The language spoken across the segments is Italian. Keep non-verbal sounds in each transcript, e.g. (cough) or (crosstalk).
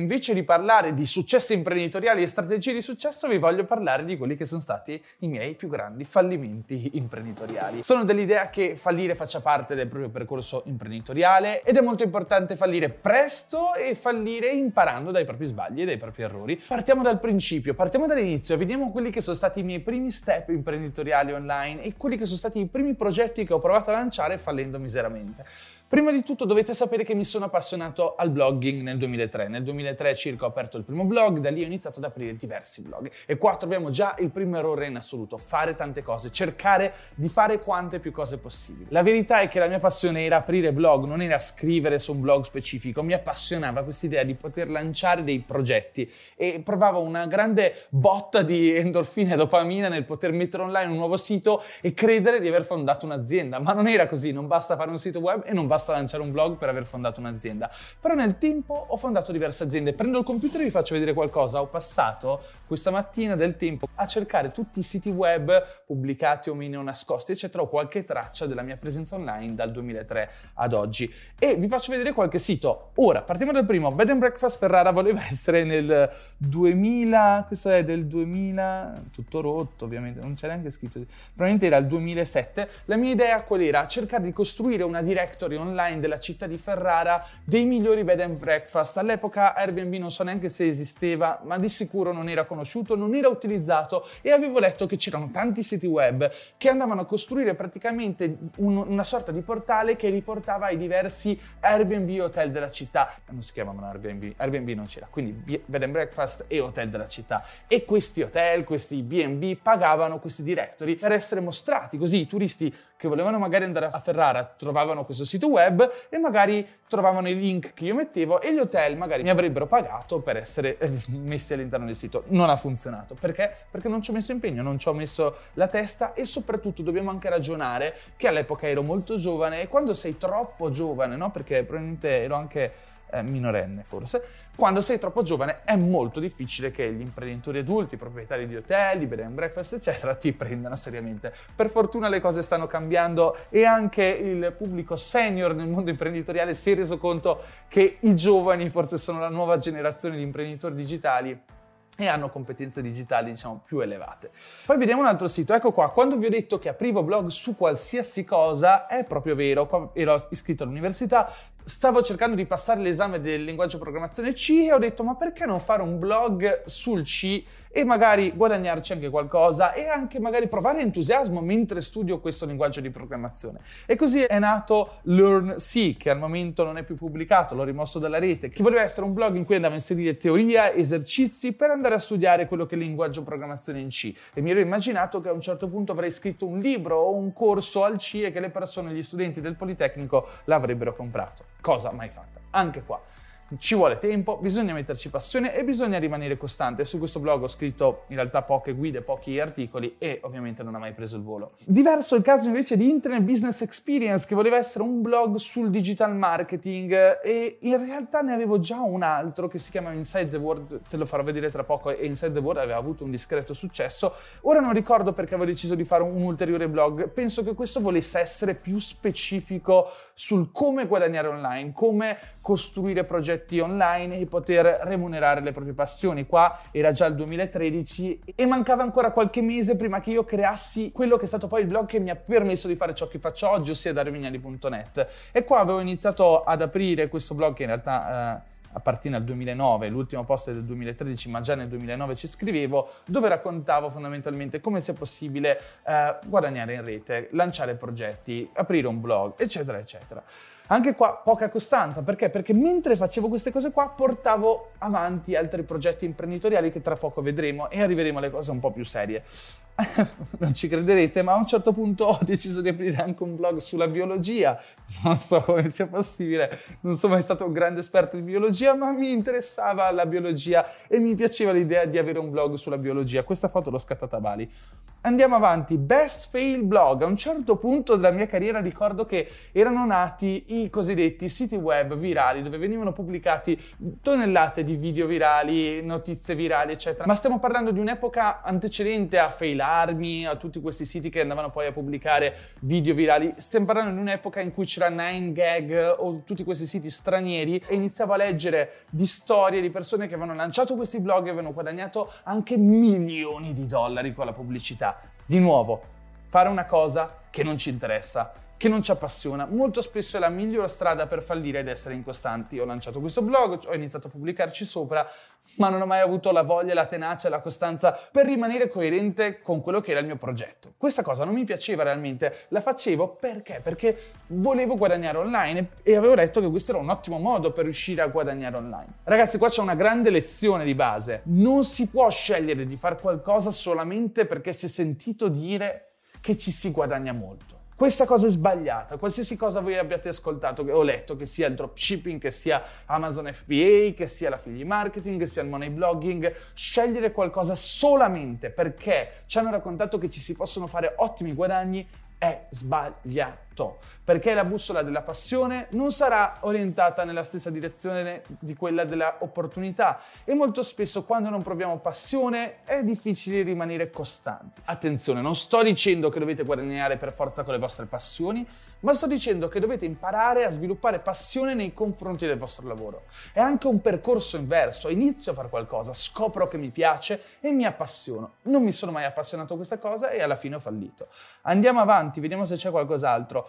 Invece di parlare di successi imprenditoriali e strategie di successo, vi voglio parlare di quelli che sono stati i miei più grandi fallimenti imprenditoriali. Sono dell'idea che fallire faccia parte del proprio percorso imprenditoriale ed è molto importante fallire presto e fallire imparando dai propri sbagli e dai propri errori. Partiamo dal principio, partiamo dall'inizio, vediamo quelli che sono stati i miei primi step imprenditoriali online e quelli che sono stati i primi progetti che ho provato a lanciare fallendo miseramente. Prima di tutto dovete sapere che mi sono appassionato al blogging nel 2003. Nel 2003 circa ho aperto il primo blog, da lì ho iniziato ad aprire diversi blog. E qua troviamo già il primo errore in assoluto, fare tante cose, cercare di fare quante più cose possibili. La verità è che la mia passione era aprire blog, non era scrivere su un blog specifico, mi appassionava questa idea di poter lanciare dei progetti e provavo una grande botta di endorfina e dopamina nel poter mettere online un nuovo sito e credere di aver fondato un'azienda, ma non era così, non basta fare un sito web e non basta basta lanciare un blog per aver fondato un'azienda. Però nel tempo ho fondato diverse aziende. Prendo il computer e vi faccio vedere qualcosa. Ho passato questa mattina del tempo a cercare tutti i siti web pubblicati o meno nascosti, eccetera, o qualche traccia della mia presenza online dal 2003 ad oggi. E vi faccio vedere qualche sito. Ora, partiamo dal primo. Bed and Breakfast Ferrara voleva essere nel 2000, questo è del 2000, tutto rotto ovviamente, non c'è neanche scritto, probabilmente era il 2007. La mia idea qual era? Cercare di costruire una directory online online della città di Ferrara dei migliori bed and breakfast. All'epoca Airbnb non so neanche se esisteva, ma di sicuro non era conosciuto, non era utilizzato e avevo letto che c'erano tanti siti web che andavano a costruire praticamente un, una sorta di portale che riportava ai diversi Airbnb hotel della città. Non si chiamavano Airbnb, Airbnb non c'era, quindi bed and breakfast e hotel della città. E questi hotel, questi B&B pagavano questi directory per essere mostrati, così i turisti che volevano magari andare a Ferrara trovavano questo sito web e magari trovavano i link che io mettevo e gli hotel magari mi avrebbero pagato per essere eh, messi all'interno del sito. Non ha funzionato. Perché? Perché non ci ho messo impegno, non ci ho messo la testa e soprattutto dobbiamo anche ragionare che all'epoca ero molto giovane e quando sei troppo giovane, no? Perché probabilmente ero anche eh, minorenne forse, quando sei troppo giovane è molto difficile che gli imprenditori adulti, proprietari di hotel, bed and breakfast, eccetera, ti prendano seriamente. Per fortuna le cose stanno cambiando e anche il pubblico senior nel mondo imprenditoriale si è reso conto che i giovani forse sono la nuova generazione di imprenditori digitali e hanno competenze digitali diciamo più elevate. Poi vediamo un altro sito, ecco qua, quando vi ho detto che aprivo blog su qualsiasi cosa è proprio vero, qua ero iscritto all'università, stavo cercando di passare l'esame del linguaggio programmazione C e ho detto ma perché non fare un blog sul C e magari guadagnarci anche qualcosa e anche magari provare entusiasmo mentre studio questo linguaggio di programmazione. E così è nato Learn C, che al momento non è più pubblicato, l'ho rimosso dalla rete, che voleva essere un blog in cui andavo a inserire teoria, esercizi per andare a studiare quello che è il linguaggio programmazione in C. E mi ero immaginato che a un certo punto avrei scritto un libro o un corso al C e che le persone, gli studenti del Politecnico l'avrebbero comprato. Cosa mai fatta. Anche qua ci vuole tempo, bisogna metterci passione e bisogna rimanere costante. Su questo blog ho scritto in realtà poche guide, pochi articoli e ovviamente non ha mai preso il volo. Diverso il caso invece di Internet Business Experience che voleva essere un blog sul digital marketing e in realtà ne avevo già un altro che si chiama Inside the World, te lo farò vedere tra poco e Inside the World aveva avuto un discreto successo. Ora non ricordo perché avevo deciso di fare un ulteriore blog, penso che questo volesse essere più specifico sul come guadagnare online, come costruire progetti online e poter remunerare le proprie passioni. Qua era già il 2013 e mancava ancora qualche mese prima che io creassi quello che è stato poi il blog che mi ha permesso di fare ciò che faccio oggi, ossia darvignali.net. E qua avevo iniziato ad aprire questo blog che in realtà... Eh, appartiene al 2009, l'ultimo post è del 2013, ma già nel 2009 ci scrivevo, dove raccontavo fondamentalmente come sia possibile eh, guadagnare in rete, lanciare progetti, aprire un blog, eccetera, eccetera. Anche qua poca costanza, perché? Perché mentre facevo queste cose qua portavo avanti altri progetti imprenditoriali che tra poco vedremo e arriveremo alle cose un po' più serie. (laughs) non ci crederete, ma a un certo punto ho deciso di aprire anche un blog sulla biologia. Non so come sia possibile, non sono mai stato un grande esperto di biologia, ma mi interessava la biologia e mi piaceva l'idea di avere un blog sulla biologia. Questa foto l'ho scattata a Bali. Andiamo avanti, best fail blog. A un certo punto della mia carriera ricordo che erano nati i cosiddetti siti web virali dove venivano pubblicati tonnellate di video virali, notizie virali, eccetera. Ma stiamo parlando di un'epoca antecedente a Failarmi, a tutti questi siti che andavano poi a pubblicare video virali. Stiamo parlando di un'epoca in cui c'era 9gag o tutti questi siti stranieri e iniziavo a leggere di storie di persone che avevano lanciato questi blog e avevano guadagnato anche milioni di dollari con la pubblicità. Di nuovo, fare una cosa che non ci interessa che non ci appassiona. Molto spesso è la migliore strada per fallire ed essere incostanti. Ho lanciato questo blog, ho iniziato a pubblicarci sopra, ma non ho mai avuto la voglia, la tenacia, la costanza per rimanere coerente con quello che era il mio progetto. Questa cosa non mi piaceva realmente, la facevo perché? Perché volevo guadagnare online e avevo detto che questo era un ottimo modo per riuscire a guadagnare online. Ragazzi, qua c'è una grande lezione di base. Non si può scegliere di fare qualcosa solamente perché si è sentito dire che ci si guadagna molto. Questa cosa è sbagliata, qualsiasi cosa voi abbiate ascoltato o letto, che sia il dropshipping, che sia Amazon FBA, che sia la figli marketing, che sia il money blogging, scegliere qualcosa solamente perché ci hanno raccontato che ci si possono fare ottimi guadagni è sbagliato perché la bussola della passione non sarà orientata nella stessa direzione di quella dell'opportunità e molto spesso quando non proviamo passione è difficile rimanere costanti. Attenzione, non sto dicendo che dovete guadagnare per forza con le vostre passioni, ma sto dicendo che dovete imparare a sviluppare passione nei confronti del vostro lavoro. È anche un percorso inverso, inizio a fare qualcosa, scopro che mi piace e mi appassiono. Non mi sono mai appassionato a questa cosa e alla fine ho fallito. Andiamo avanti, vediamo se c'è qualcos'altro.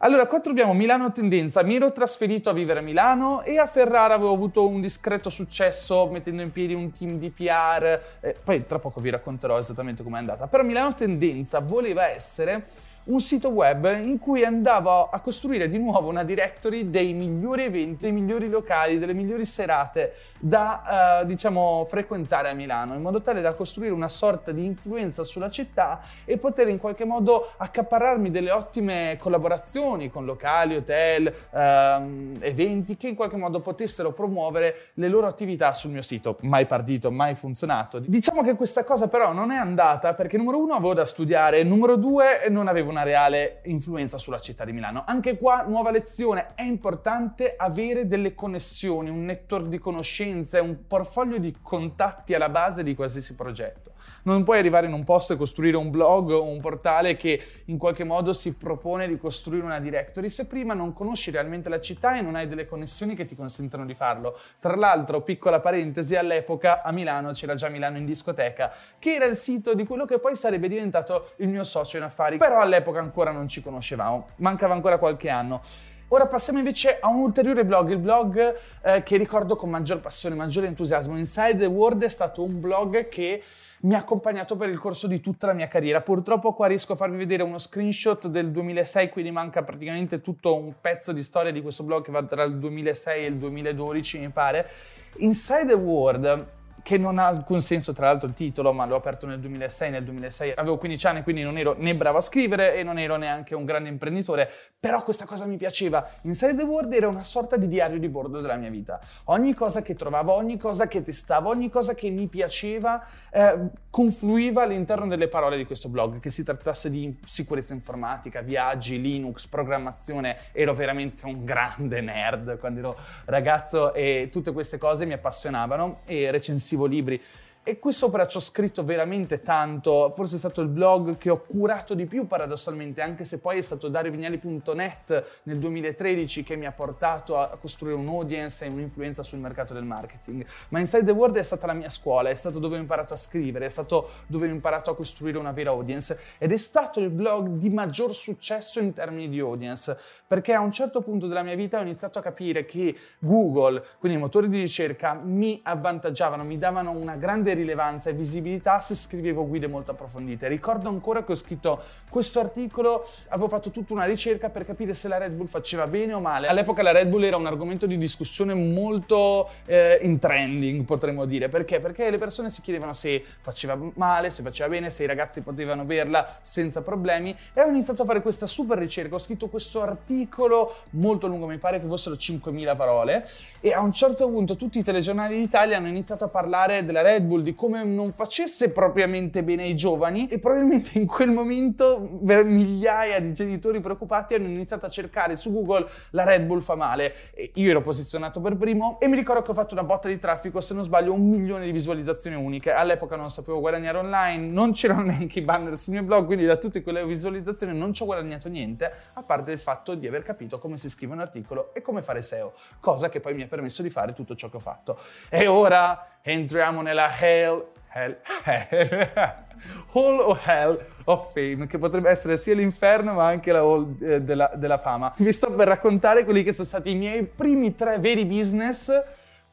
Allora, qua troviamo Milano Tendenza. Mi ero trasferito a vivere a Milano e a Ferrara avevo avuto un discreto successo mettendo in piedi un team di PR. Eh, poi tra poco vi racconterò esattamente com'è andata. Però Milano Tendenza voleva essere un sito web in cui andavo a costruire di nuovo una directory dei migliori eventi, dei migliori locali, delle migliori serate da, uh, diciamo, frequentare a Milano, in modo tale da costruire una sorta di influenza sulla città e poter in qualche modo accaparrarmi delle ottime collaborazioni con locali, hotel, uh, eventi che in qualche modo potessero promuovere le loro attività sul mio sito. Mai partito, mai funzionato. Diciamo che questa cosa però non è andata perché numero uno avevo da studiare, numero due non avevo una una reale influenza sulla città di Milano. Anche qua, nuova lezione, è importante avere delle connessioni, un network di conoscenze, un portfolio di contatti alla base di qualsiasi progetto. Non puoi arrivare in un posto e costruire un blog o un portale che in qualche modo si propone di costruire una directory se prima non conosci realmente la città e non hai delle connessioni che ti consentono di farlo. Tra l'altro, piccola parentesi, all'epoca a Milano c'era già Milano in discoteca, che era il sito di quello che poi sarebbe diventato il mio socio in affari. Però all'epoca all'epoca ancora non ci conoscevamo, mancava ancora qualche anno. Ora passiamo invece a un ulteriore blog, il blog eh, che ricordo con maggior passione, maggiore entusiasmo. Inside the World è stato un blog che mi ha accompagnato per il corso di tutta la mia carriera. Purtroppo qua riesco a farvi vedere uno screenshot del 2006, quindi manca praticamente tutto un pezzo di storia di questo blog che va tra il 2006 e il 2012, mi pare. Inside the World che non ha alcun senso tra l'altro il titolo, ma l'ho aperto nel 2006, nel 2006 avevo 15 anni, quindi non ero né bravo a scrivere e non ero neanche un grande imprenditore, però questa cosa mi piaceva. Inside the World era una sorta di diario di bordo della mia vita. Ogni cosa che trovavo, ogni cosa che testavo, ogni cosa che mi piaceva, eh, confluiva all'interno delle parole di questo blog, che si trattasse di sicurezza informatica, viaggi, Linux, programmazione, ero veramente un grande nerd quando ero ragazzo e tutte queste cose mi appassionavano e recensivo scrivo libri e qui sopra ci ho scritto veramente tanto, forse è stato il blog che ho curato di più paradossalmente, anche se poi è stato dariovignali.net nel 2013 che mi ha portato a costruire un audience e un'influenza sul mercato del marketing. Ma Inside the World è stata la mia scuola, è stato dove ho imparato a scrivere, è stato dove ho imparato a costruire una vera audience ed è stato il blog di maggior successo in termini di audience, perché a un certo punto della mia vita ho iniziato a capire che Google, quindi i motori di ricerca, mi avvantaggiavano, mi davano una grande rilevanza e visibilità se scrivevo guide molto approfondite. Ricordo ancora che ho scritto questo articolo, avevo fatto tutta una ricerca per capire se la Red Bull faceva bene o male. All'epoca la Red Bull era un argomento di discussione molto eh, in trending, potremmo dire. Perché? Perché le persone si chiedevano se faceva male, se faceva bene, se i ragazzi potevano berla senza problemi e ho iniziato a fare questa super ricerca, ho scritto questo articolo molto lungo, mi pare che fossero 5.000 parole e a un certo punto tutti i telegiornali d'Italia hanno iniziato a parlare della Red Bull, di come non facesse propriamente bene ai giovani e probabilmente in quel momento migliaia di genitori preoccupati hanno iniziato a cercare su Google la Red Bull fa male. E io ero posizionato per primo e mi ricordo che ho fatto una botta di traffico, se non sbaglio un milione di visualizzazioni uniche. All'epoca non sapevo guadagnare online, non c'erano (laughs) neanche i banner sul mio blog, quindi da tutte quelle visualizzazioni non ci ho guadagnato niente, a parte il fatto di aver capito come si scrive un articolo e come fare SEO, cosa che poi mi ha permesso di fare tutto ciò che ho fatto. E ora entriamo nella Hell, Hell, Hell, (laughs) Hall of Hell of Fame, che potrebbe essere sia l'inferno ma anche la Hall eh, della, della fama. Vi sto per raccontare quelli che sono stati i miei primi tre veri business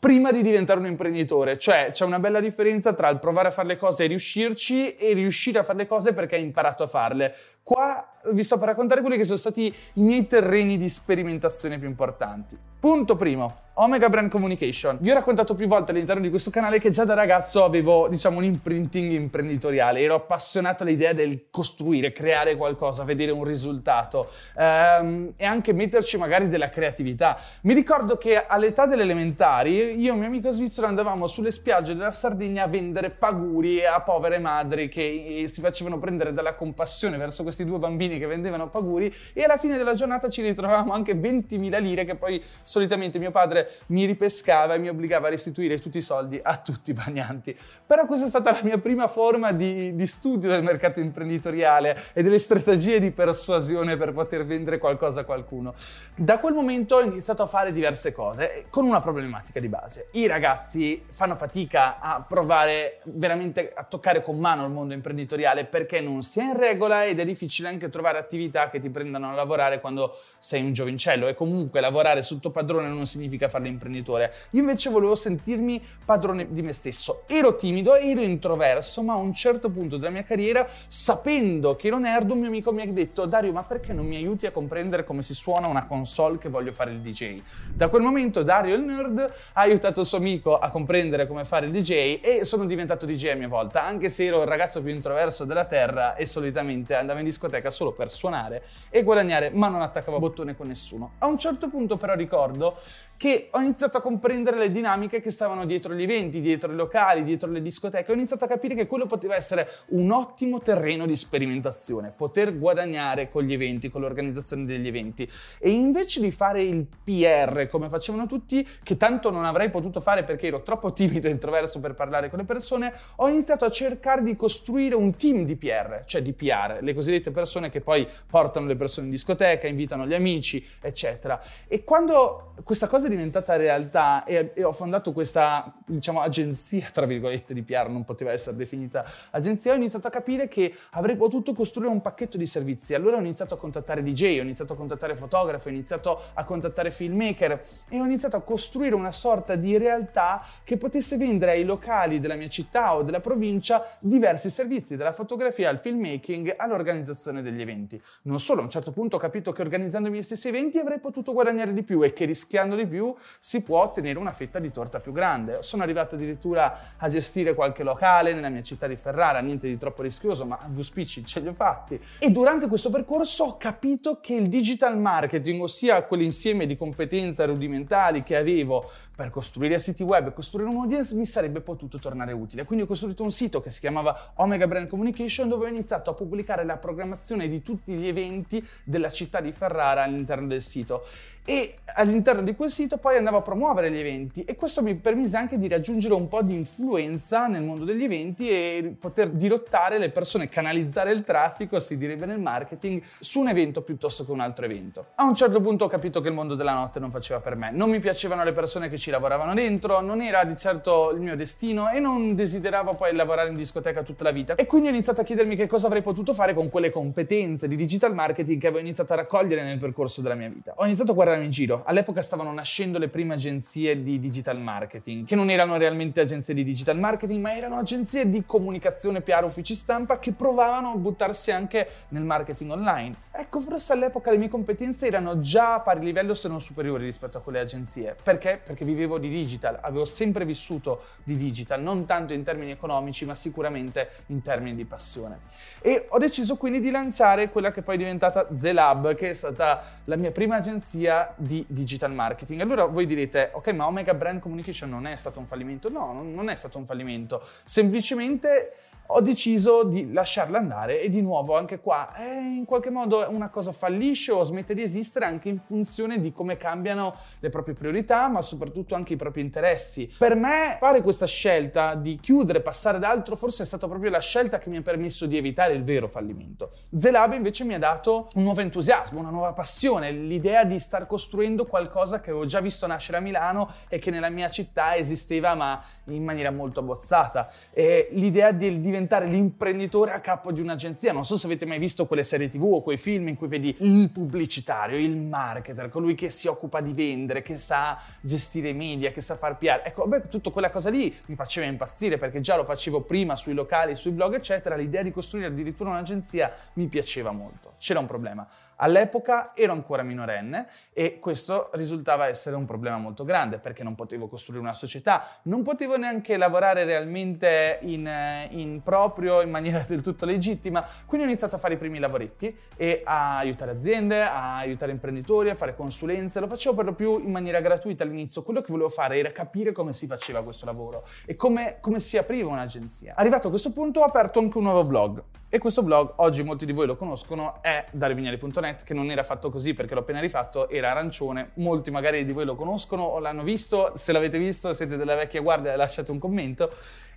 prima di diventare un imprenditore. Cioè c'è una bella differenza tra il provare a fare le cose e riuscirci e riuscire a fare le cose perché hai imparato a farle. Qua vi sto per raccontare quelli che sono stati i miei terreni di sperimentazione più importanti. Punto primo, Omega Brand Communication. Vi ho raccontato più volte all'interno di questo canale che già da ragazzo avevo, diciamo, un imprinting imprenditoriale. Ero appassionato all'idea del costruire, creare qualcosa, vedere un risultato ehm, e anche metterci magari della creatività. Mi ricordo che all'età delle elementari io e mio amico svizzero andavamo sulle spiagge della Sardegna a vendere paguri a povere madri che eh, si facevano prendere dalla compassione verso questi due bambini che vendevano paguri e alla fine della giornata ci ritrovavamo anche 20.000 lire che poi solitamente mio padre mi ripescava e mi obbligava a restituire tutti i soldi a tutti i bagnanti. Però questa è stata la mia prima forma di, di studio del mercato imprenditoriale e delle strategie di persuasione per poter vendere qualcosa a qualcuno. Da quel momento ho iniziato a fare diverse cose con una problematica di base. I ragazzi fanno fatica a provare veramente a toccare con mano il mondo imprenditoriale perché non si è in regola ed è difficile anche trovare attività che ti prendano a lavorare quando sei un giovincello e comunque lavorare sotto padrone non significa fare l'imprenditore. Io invece volevo sentirmi padrone di me stesso. Ero timido, ero introverso, ma a un certo punto della mia carriera, sapendo che ero nerd, un mio amico mi ha detto Dario, ma perché non mi aiuti a comprendere come si suona una console che voglio fare il DJ? Da quel momento Dario il nerd ha aiutato il suo amico a comprendere come fare il DJ e sono diventato DJ a mia volta, anche se ero il ragazzo più introverso della terra e solitamente andavo in discoteca solo per suonare e guadagnare, ma non attaccavo bottone con nessuno. A un certo punto però ricordo che ho iniziato a comprendere le dinamiche che stavano dietro gli eventi, dietro i locali, dietro le discoteche. Ho iniziato a capire che quello poteva essere un ottimo terreno di sperimentazione, poter guadagnare con gli eventi, con l'organizzazione degli eventi. E invece di fare il PR come facevano tutti, che tanto non avrei potuto fare perché ero troppo timido e introverso per parlare con le persone, ho iniziato a cercare di costruire un team di PR, cioè di PR, le cosiddette persone che poi portano le persone in discoteca, invitano gli amici, eccetera. E quando questa cosa è diventata realtà e, e ho fondato questa, diciamo, agenzia, tra virgolette, di PR, non poteva essere definita agenzia, ho iniziato a capire che avrei potuto costruire un pacchetto di servizi. Allora ho iniziato a contattare DJ, ho iniziato a contattare fotografi, ho iniziato a contattare filmmaker e ho iniziato a costruire una sorta di realtà che potesse vendere ai locali della mia città o della provincia diversi servizi, dalla fotografia al filmmaking all'organizzazione degli eventi. Non solo, a un certo punto ho capito che organizzando i miei stessi eventi avrei potuto guadagnare di più e che rischiando di più si può ottenere una fetta di torta più grande. Sono arrivato addirittura a gestire qualche locale nella mia città di Ferrara, niente di troppo rischioso, ma due spicci ce li ho fatti. E durante questo percorso ho capito che il digital marketing, ossia quell'insieme di competenze rudimentali che avevo per costruire siti web e costruire un audience, mi sarebbe potuto tornare utile. Quindi ho costruito un sito che si chiamava Omega Brand Communication dove ho iniziato a pubblicare la programmazione di tutti gli eventi della città di Ferrara all'interno del sito e all'interno di quel sito poi andavo a promuovere gli eventi e questo mi permise anche di raggiungere un po' di influenza nel mondo degli eventi e poter dirottare le persone, canalizzare il traffico, si direbbe nel marketing, su un evento piuttosto che un altro evento. A un certo punto ho capito che il mondo della notte non faceva per me, non mi piacevano le persone che ci lavoravano dentro, non era di certo il mio destino e non desideravo poi lavorare in discoteca tutta la vita e quindi ho iniziato a chiedermi che cosa avrei potuto fare con quelle competenze di digital marketing che avevo iniziato a raccogliere nel percorso della mia vita. Ho iniziato a guardare guardavamo in giro. All'epoca stavano nascendo le prime agenzie di digital marketing, che non erano realmente agenzie di digital marketing, ma erano agenzie di comunicazione, PR, uffici stampa che provavano a buttarsi anche nel marketing online. Ecco, forse all'epoca le mie competenze erano già a pari livello, se non superiori rispetto a quelle agenzie. Perché? Perché vivevo di digital, avevo sempre vissuto di digital, non tanto in termini economici, ma sicuramente in termini di passione. E ho deciso quindi di lanciare quella che poi è diventata The Lab, che è stata la mia prima agenzia di digital marketing. Allora voi direte, ok, ma Omega Brand Communication non è stato un fallimento? No, non è stato un fallimento. Semplicemente ho deciso di lasciarla andare e di nuovo anche qua eh, in qualche modo una cosa fallisce o smette di esistere anche in funzione di come cambiano le proprie priorità ma soprattutto anche i propri interessi. Per me fare questa scelta di chiudere, passare ad altro forse è stata proprio la scelta che mi ha permesso di evitare il vero fallimento. Zelab invece mi ha dato un nuovo entusiasmo, una nuova passione, l'idea di star costruendo qualcosa che avevo già visto nascere a Milano e che nella mia città esisteva ma in maniera molto abbozzata. E l'idea di diventare l'imprenditore a capo di un'agenzia. Non so se avete mai visto quelle serie tv o quei film in cui vedi il pubblicitario, il marketer, colui che si occupa di vendere, che sa gestire i media, che sa far PR. Ecco, beh, tutta quella cosa lì mi faceva impazzire perché già lo facevo prima sui locali, sui blog, eccetera. L'idea di costruire addirittura un'agenzia mi piaceva molto. C'era un problema. All'epoca ero ancora minorenne e questo risultava essere un problema molto grande perché non potevo costruire una società, non potevo neanche lavorare realmente in, in proprio in maniera del tutto legittima, quindi ho iniziato a fare i primi lavoretti e a aiutare aziende, a aiutare imprenditori, a fare consulenze, lo facevo per lo più in maniera gratuita all'inizio, quello che volevo fare era capire come si faceva questo lavoro e come, come si apriva un'agenzia. Arrivato a questo punto ho aperto anche un nuovo blog e questo blog, oggi molti di voi lo conoscono, è darevignali.net, che non era fatto così perché l'ho appena rifatto, era arancione. Molti magari di voi lo conoscono o l'hanno visto. Se l'avete visto, siete della vecchia guardia, lasciate un commento.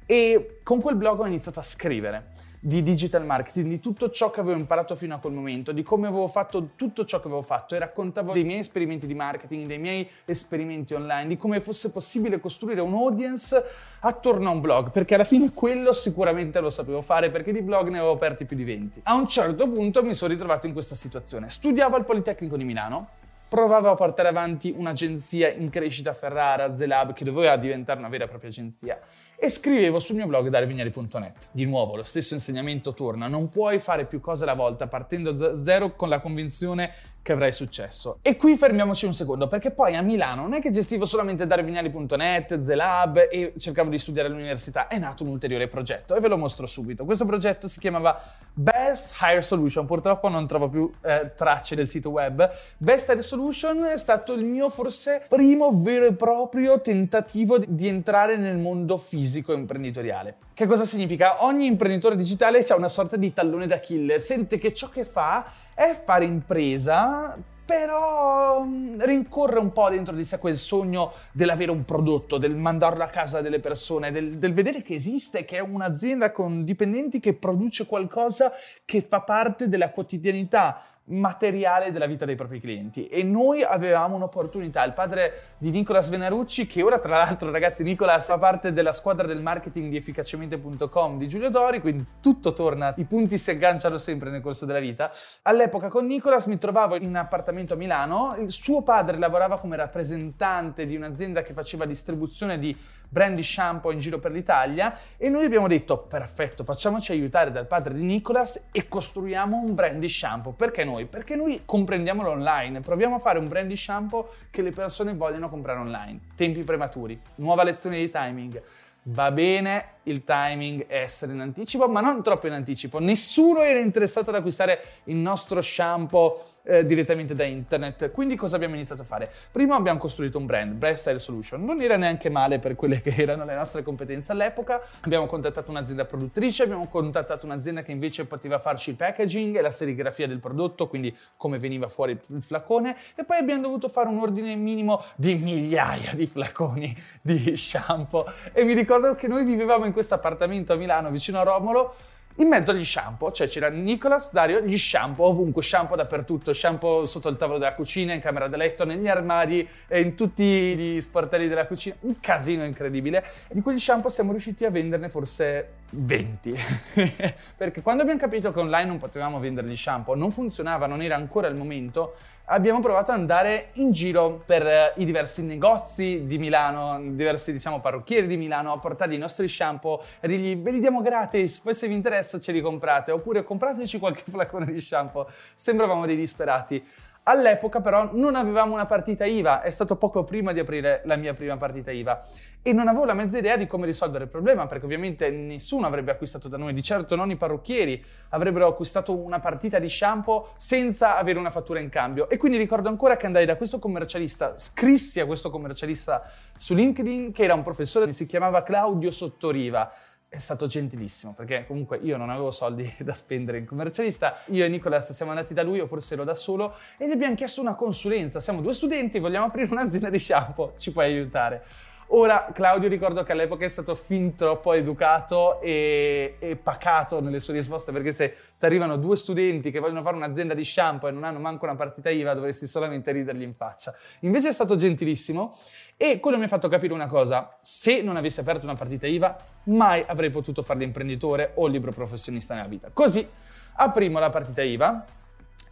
E con quel blog ho iniziato a scrivere di digital marketing, di tutto ciò che avevo imparato fino a quel momento, di come avevo fatto tutto ciò che avevo fatto e raccontavo dei miei esperimenti di marketing, dei miei esperimenti online, di come fosse possibile costruire un audience attorno a un blog, perché alla fine quello sicuramente lo sapevo fare perché di blog ne avevo aperti più di 20. A un certo punto mi sono ritrovato in questa situazione. Studiavo al Politecnico di Milano, provavo a portare avanti un'agenzia in crescita a Ferrara, Zelab, che doveva diventare una vera e propria agenzia e scrivevo sul mio blog darevignali.net. Di nuovo, lo stesso insegnamento torna, non puoi fare più cose alla volta partendo da zero con la convinzione che avrai successo. E qui fermiamoci un secondo, perché poi a Milano non è che gestivo solamente darevignali.net, Zelab e cercavo di studiare all'università, è nato un ulteriore progetto e ve lo mostro subito. Questo progetto si chiamava Best Hire Solution, purtroppo non trovo più eh, tracce del sito web. Best Hire Solution è stato il mio forse primo vero e proprio tentativo di entrare nel mondo fisico imprenditoriale. Che cosa significa? Ogni imprenditore digitale ha una sorta di tallone d'Achille, sente che ciò che fa è fare impresa, però mm, rincorre un po' dentro di sé quel sogno dell'avere un prodotto, del mandarlo a casa delle persone, del, del, vedere che esiste, che è un'azienda con dipendenti che produce qualcosa che fa parte della quotidianità materiale della vita dei propri clienti e noi avevamo un'opportunità. Il padre di Nicolas Venarucci, che ora tra l'altro ragazzi Nicolas fa parte della squadra del marketing di efficacemente.com di Giulio Dori, quindi tutto torna, i punti si agganciano sempre nel corso della vita. All'epoca con Nicolas mi trovavo in appartamento a Milano, il suo padre lavorava come rappresentante di un'azienda che faceva distribuzione di brand di shampoo in giro per l'Italia e noi abbiamo detto perfetto, facciamoci aiutare dal padre di Nicolas e costruiamo un brand di shampoo. Perché noi? Perché noi comprendiamo l'online, proviamo a fare un brand di shampoo che le persone vogliono comprare online. Tempi prematuri, nuova lezione di timing. Va bene il timing essere in anticipo, ma non troppo in anticipo. Nessuno era interessato ad acquistare il nostro shampoo eh, direttamente da internet. Quindi cosa abbiamo iniziato a fare? Prima abbiamo costruito un brand, Brand Style Solution. Non era neanche male per quelle che erano le nostre competenze all'epoca. Abbiamo contattato un'azienda produttrice, abbiamo contattato un'azienda che invece poteva farci il packaging e la serigrafia del prodotto, quindi come veniva fuori il flacone e poi abbiamo dovuto fare un ordine minimo di migliaia di flaconi di shampoo e mi ricordo che noi vivevamo in questo appartamento a Milano vicino a Romolo in mezzo agli shampoo, cioè c'era Nicolas, Dario, gli shampoo ovunque, shampoo dappertutto, shampoo sotto il tavolo della cucina, in camera da letto, negli armadi, in tutti gli sportelli della cucina, un casino incredibile. Di quegli shampoo siamo riusciti a venderne forse 20. (laughs) Perché quando abbiamo capito che online non potevamo vendere gli shampoo, non funzionava, non era ancora il momento, abbiamo provato ad andare in giro per eh, i diversi negozi di Milano, diversi diciamo parrucchieri di Milano, a portare i nostri shampoo e ve li diamo gratis, poi se vi interessa ce li comprate, oppure comprateci qualche (laughs) flacone di shampoo. Sembravamo dei disperati. All'epoca però non avevamo una partita IVA, è stato poco prima di aprire la mia prima partita IVA. E non avevo la mezza idea di come risolvere il problema perché ovviamente nessuno avrebbe acquistato da noi, di certo non i parrucchieri avrebbero acquistato una partita di shampoo senza avere una fattura in cambio. E quindi ricordo ancora che andai da questo commercialista, scrissi a questo commercialista su LinkedIn che era un professore, si chiamava Claudio Sottoriva è stato gentilissimo perché comunque io non avevo soldi (laughs) da spendere in commercialista. Io e Nicolas siamo andati da lui, o forse ero da solo, e gli abbiamo chiesto una consulenza. Siamo due studenti, vogliamo aprire un'azienda di shampoo, ci puoi aiutare? Ora, Claudio ricordo che all'epoca è stato fin troppo educato e, e pacato nelle sue risposte, perché se ti arrivano due studenti che vogliono fare un'azienda di shampoo e non hanno manco una partita IVA, dovresti solamente ridergli in faccia. Invece è stato gentilissimo e quello mi ha fatto capire una cosa, se non avessi aperto una partita IVA, mai avrei potuto fare l'imprenditore o il libro professionista nella vita. Così aprimo la partita IVA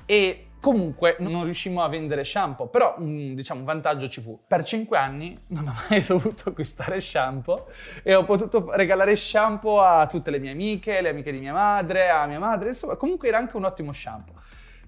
e comunque non riuscimmo a vendere shampoo, però un, diciamo un vantaggio ci fu. Per 5 anni non ho mai (laughs) dovuto acquistare shampoo e ho potuto regalare shampoo a tutte le mie amiche, le amiche di mia madre, a mia madre, insomma comunque era anche un ottimo shampoo.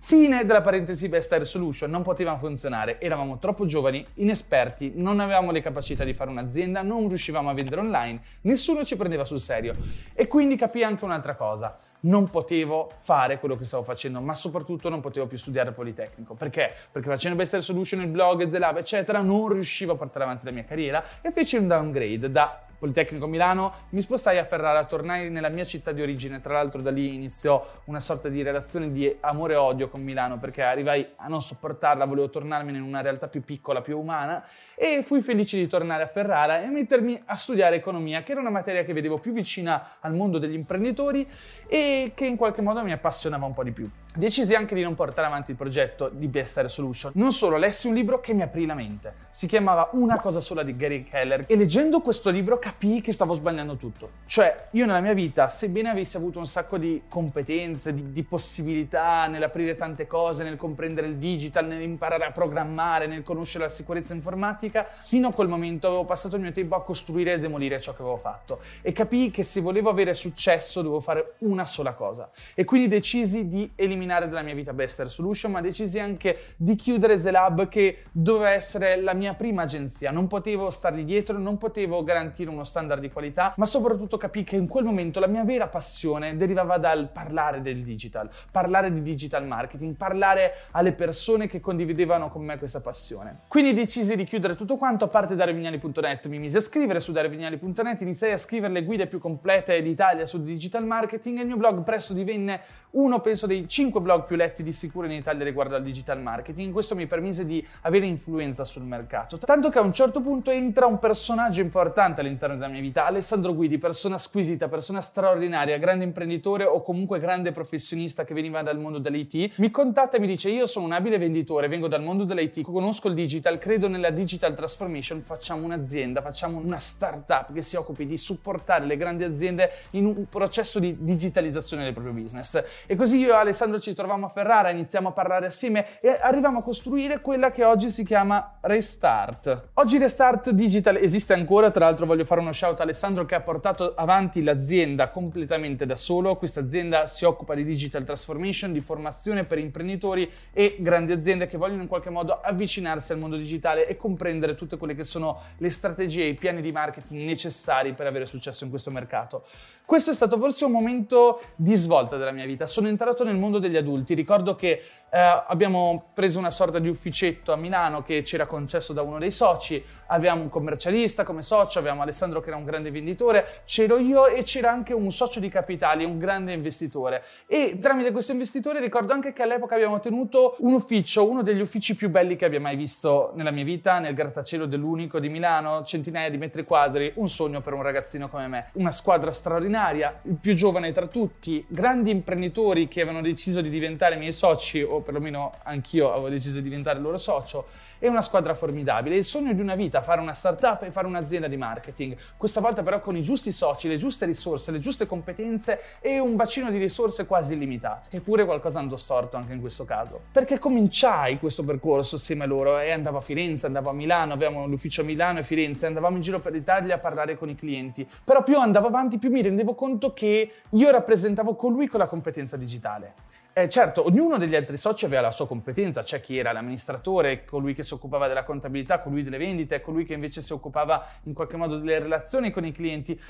Fine della parentesi Best Air Solution, non poteva funzionare, eravamo troppo giovani, inesperti, non avevamo le capacità di fare un'azienda, non riuscivamo a vendere online, nessuno ci prendeva sul serio. E quindi capii anche un'altra cosa, non potevo fare quello che stavo facendo, ma soprattutto non potevo più studiare Politecnico. Perché? Perché facendo Best Air Solution, il blog, Zelab, eccetera, non riuscivo a portare avanti la mia carriera e feci un downgrade da Politecnico Milano, mi spostai a Ferrara, tornai nella mia città di origine, tra l'altro da lì iniziò una sorta di relazione di amore e odio con Milano perché arrivai a non sopportarla, volevo tornarmene in una realtà più piccola, più umana e fui felice di tornare a Ferrara e mettermi a studiare economia, che era una materia che vedevo più vicina al mondo degli imprenditori e che in qualche modo mi appassionava un po' di più. Decisi anche di non portare avanti il progetto di BSR Solution. Non solo, lessi un libro che mi aprì la mente. Si chiamava Una cosa sola di Gary Keller e leggendo questo libro capii che stavo sbagliando tutto. Cioè, io nella mia vita, sebbene avessi avuto un sacco di competenze, di, di possibilità nell'aprire tante cose, nel comprendere il digital, nell'imparare a programmare, nel conoscere la sicurezza informatica, fino a quel momento avevo passato il mio tempo a costruire e demolire ciò che avevo fatto. E capii che se volevo avere successo dovevo fare una sola cosa. E quindi decisi di eliminare eliminare dalla mia vita Bester Solution, ma decisi anche di chiudere The Lab che doveva essere la mia prima agenzia. Non potevo stargli dietro, non potevo garantire uno standard di qualità, ma soprattutto capì che in quel momento la mia vera passione derivava dal parlare del digital, parlare di digital marketing, parlare alle persone che condividevano con me questa passione. Quindi decisi di chiudere tutto quanto, a parte darevignali.net, mi misi a scrivere su darevignali.net, iniziai a scrivere le guide più complete d'Italia sul digital marketing e il mio blog presto divenne uno, penso, dei 5 blog più letti di sicuro in Italia riguardo al digital marketing. Questo mi permise di avere influenza sul mercato. Tanto che a un certo punto entra un personaggio importante all'interno della mia vita, Alessandro Guidi, persona squisita, persona straordinaria, grande imprenditore o comunque grande professionista che veniva dal mondo dell'IT. Mi contatta e mi dice: Io sono un abile venditore, vengo dal mondo dell'IT, conosco il digital, credo nella digital transformation. Facciamo un'azienda, facciamo una startup che si occupi di supportare le grandi aziende in un processo di digitalizzazione del proprio business. E così io e Alessandro ci troviamo a Ferrara, iniziamo a parlare assieme e arriviamo a costruire quella che oggi si chiama Restart. Oggi Restart Digital esiste ancora, tra l'altro voglio fare uno shout a Alessandro che ha portato avanti l'azienda completamente da solo. Questa azienda si occupa di digital transformation, di formazione per imprenditori e grandi aziende che vogliono in qualche modo avvicinarsi al mondo digitale e comprendere tutte quelle che sono le strategie e i piani di marketing necessari per avere successo in questo mercato. Questo è stato forse un momento di svolta della mia vita. Sono entrato nel mondo degli adulti. Ricordo che eh, abbiamo preso una sorta di ufficetto a Milano che ci era concesso da uno dei soci. Avevamo un commercialista come socio, avevamo Alessandro che era un grande venditore, c'ero io e c'era anche un socio di capitali, un grande investitore. E tramite questo investitore ricordo anche che all'epoca abbiamo tenuto un ufficio, uno degli uffici più belli che abbia mai visto nella mia vita, nel grattacielo dell'Unico di Milano, centinaia di metri quadri, un sogno per un ragazzino come me. Una squadra straordinaria straordinaria, il più giovane tra tutti, grandi imprenditori che avevano deciso di diventare miei soci, o perlomeno anch'io avevo deciso di diventare loro socio, e una squadra formidabile. Il sogno di una vita, fare una startup e fare un'azienda di marketing. Questa volta però con i giusti soci, le giuste risorse, le giuste competenze e un bacino di risorse quasi illimitato. Eppure qualcosa andò storto anche in questo caso. Perché cominciai questo percorso assieme a loro e andavo a Firenze, andavo a Milano, avevamo l'ufficio a Milano e Firenze, andavamo in giro per l'Italia a parlare con i clienti. Però più andavo avanti, più mi rendevo conto che io rappresentavo colui con la competenza digitale. Eh, certo, ognuno degli altri soci aveva la sua competenza, c'è chi era l'amministratore, colui che si occupava della contabilità, colui delle vendite, colui che invece si occupava in qualche modo delle relazioni con i clienti.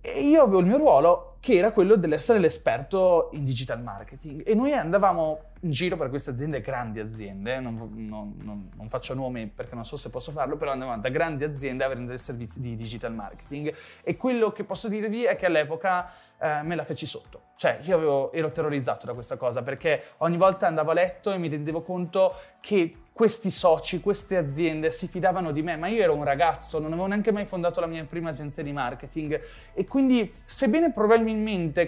E io avevo il mio ruolo che era quello dell'essere l'esperto in digital marketing. E noi andavamo in giro per queste aziende, grandi aziende, non, non, non, non, faccio nomi perché non so se posso farlo, però andavamo da grandi aziende a vendere servizi di digital marketing. E quello che posso dirvi è che all'epoca eh, me la feci sotto. Cioè io avevo, ero terrorizzato da questa cosa perché ogni volta andavo a letto e mi rendevo conto che questi soci, queste aziende si fidavano di me, ma io ero un ragazzo, non avevo neanche mai fondato la mia prima agenzia di marketing. E quindi sebbene probabilmente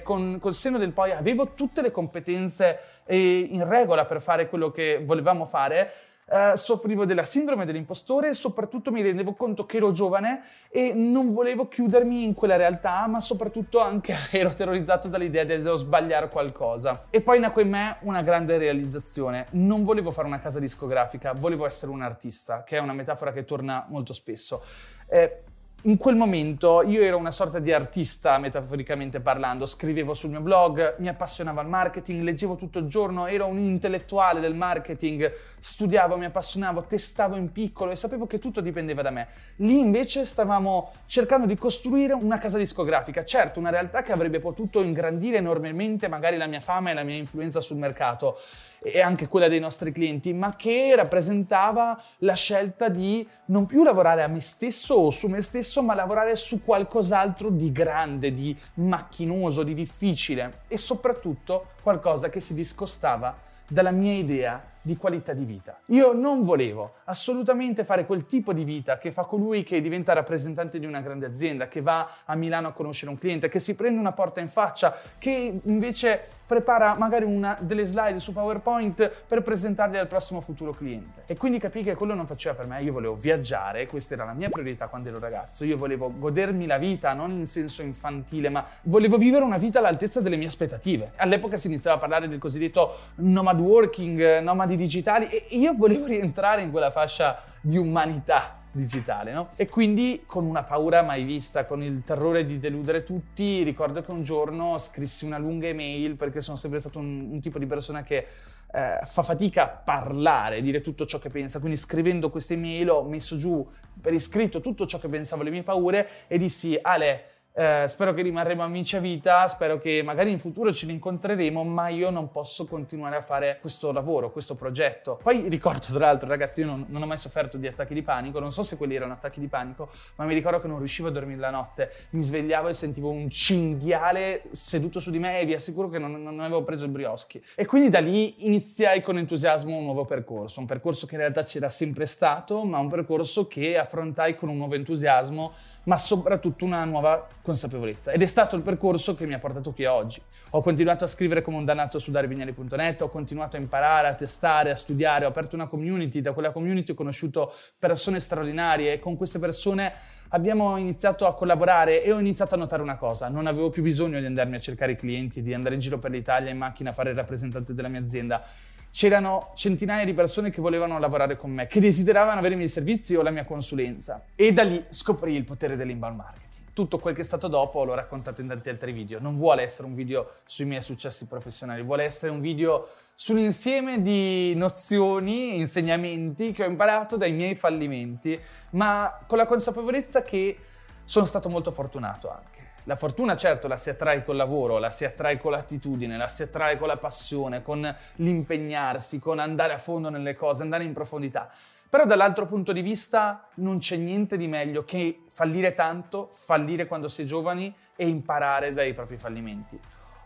con, col seno del poi avevo tutte le competenze eh, in regola per fare quello che volevamo fare, Uh, soffrivo della sindrome dell'impostore e soprattutto mi rendevo conto che ero giovane e non volevo chiudermi in quella realtà, ma soprattutto anche (laughs) ero terrorizzato dall'idea di sbagliare qualcosa. E poi nacque in me una grande realizzazione. Non volevo fare una casa discografica, volevo essere un artista, che è una metafora che torna molto spesso. Eh, in quel momento io ero una sorta di artista, metaforicamente parlando, scrivevo sul mio blog, mi appassionavo al marketing, leggevo tutto il giorno, ero un intellettuale del marketing, studiavo, mi appassionavo, testavo in piccolo e sapevo che tutto dipendeva da me. Lì invece stavamo cercando di costruire una casa discografica, certo una realtà che avrebbe potuto ingrandire enormemente magari la mia fama e la mia influenza sul mercato e anche quella dei nostri clienti, ma che rappresentava la scelta di non più lavorare a me stesso o su me stesso, ma lavorare su qualcos'altro di grande, di macchinoso, di difficile e soprattutto qualcosa che si discostava dalla mia idea di qualità di vita. Io non volevo assolutamente fare quel tipo di vita che fa colui che diventa rappresentante di una grande azienda, che va a Milano a conoscere un cliente, che si prende una porta in faccia, che invece prepara magari una, delle slide su PowerPoint per presentarli al prossimo futuro cliente. E quindi capì che quello non faceva per me, io volevo viaggiare, questa era la mia priorità quando ero ragazzo, io volevo godermi la vita, non in senso infantile, ma volevo vivere una vita all'altezza delle mie aspettative. All'epoca si iniziava a parlare del cosiddetto nomad working, nomadi digitali e io volevo rientrare in quella fascia di umanità digitale, no? E quindi con una paura mai vista, con il terrore di deludere tutti, ricordo che un giorno scrissi una lunga email perché sono sempre stato un, un tipo di persona che eh, fa fatica a parlare, dire tutto ciò che pensa, quindi scrivendo queste email ho messo giù per iscritto tutto ciò che pensavo, le mie paure e dissi Ale eh, spero che rimarremo amici a vita, spero che magari in futuro ci rincontreremo, ma io non posso continuare a fare questo lavoro, questo progetto. Poi ricordo, tra l'altro, ragazzi, io non, non, ho mai sofferto di attacchi di panico, non so se quelli erano attacchi di panico, ma mi ricordo che non riuscivo a dormire la notte. Mi svegliavo e sentivo un cinghiale seduto su di me e vi assicuro che non, non avevo preso il brioschi. E quindi da lì iniziai con entusiasmo un nuovo percorso, un percorso che in realtà c'era sempre stato, ma un percorso che affrontai con un nuovo entusiasmo ma soprattutto una nuova consapevolezza. Ed è stato il percorso che mi ha portato qui oggi. Ho continuato a scrivere come un dannato su darivignali.net, ho continuato a imparare, a testare, a studiare, ho aperto una community, da quella community ho conosciuto persone straordinarie e con queste persone abbiamo iniziato a collaborare e ho iniziato a notare una cosa, non avevo più bisogno di andarmi a cercare clienti, di andare in giro per l'Italia in macchina a fare il rappresentante della mia azienda c'erano centinaia di persone che volevano lavorare con me, che desideravano avere i miei servizi o la mia consulenza. E da lì scoprì il potere dell'inbound marketing. Tutto quel che è stato dopo l'ho raccontato in tanti altri video. Non vuole essere un video sui miei successi professionali, vuole essere un video sull'insieme di nozioni, insegnamenti che ho imparato dai miei fallimenti, ma con la consapevolezza che sono stato molto fortunato anche. La fortuna certo la si attrae col lavoro, la si attrae con l'attitudine, la si attrae con la passione, con l'impegnarsi, con andare a fondo nelle cose, andare in profondità. Però dall'altro punto di vista non c'è niente di meglio che fallire tanto, fallire quando si è giovani e imparare dai propri fallimenti.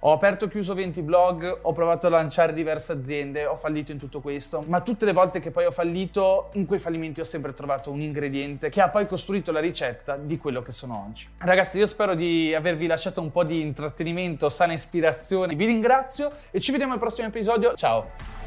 Ho aperto e chiuso 20 blog, ho provato a lanciare diverse aziende, ho fallito in tutto questo, ma tutte le volte che poi ho fallito, in quei fallimenti ho sempre trovato un ingrediente che ha poi costruito la ricetta di quello che sono oggi. Ragazzi, io spero di avervi lasciato un po' di intrattenimento, sana ispirazione. Vi ringrazio e ci vediamo al prossimo episodio. Ciao!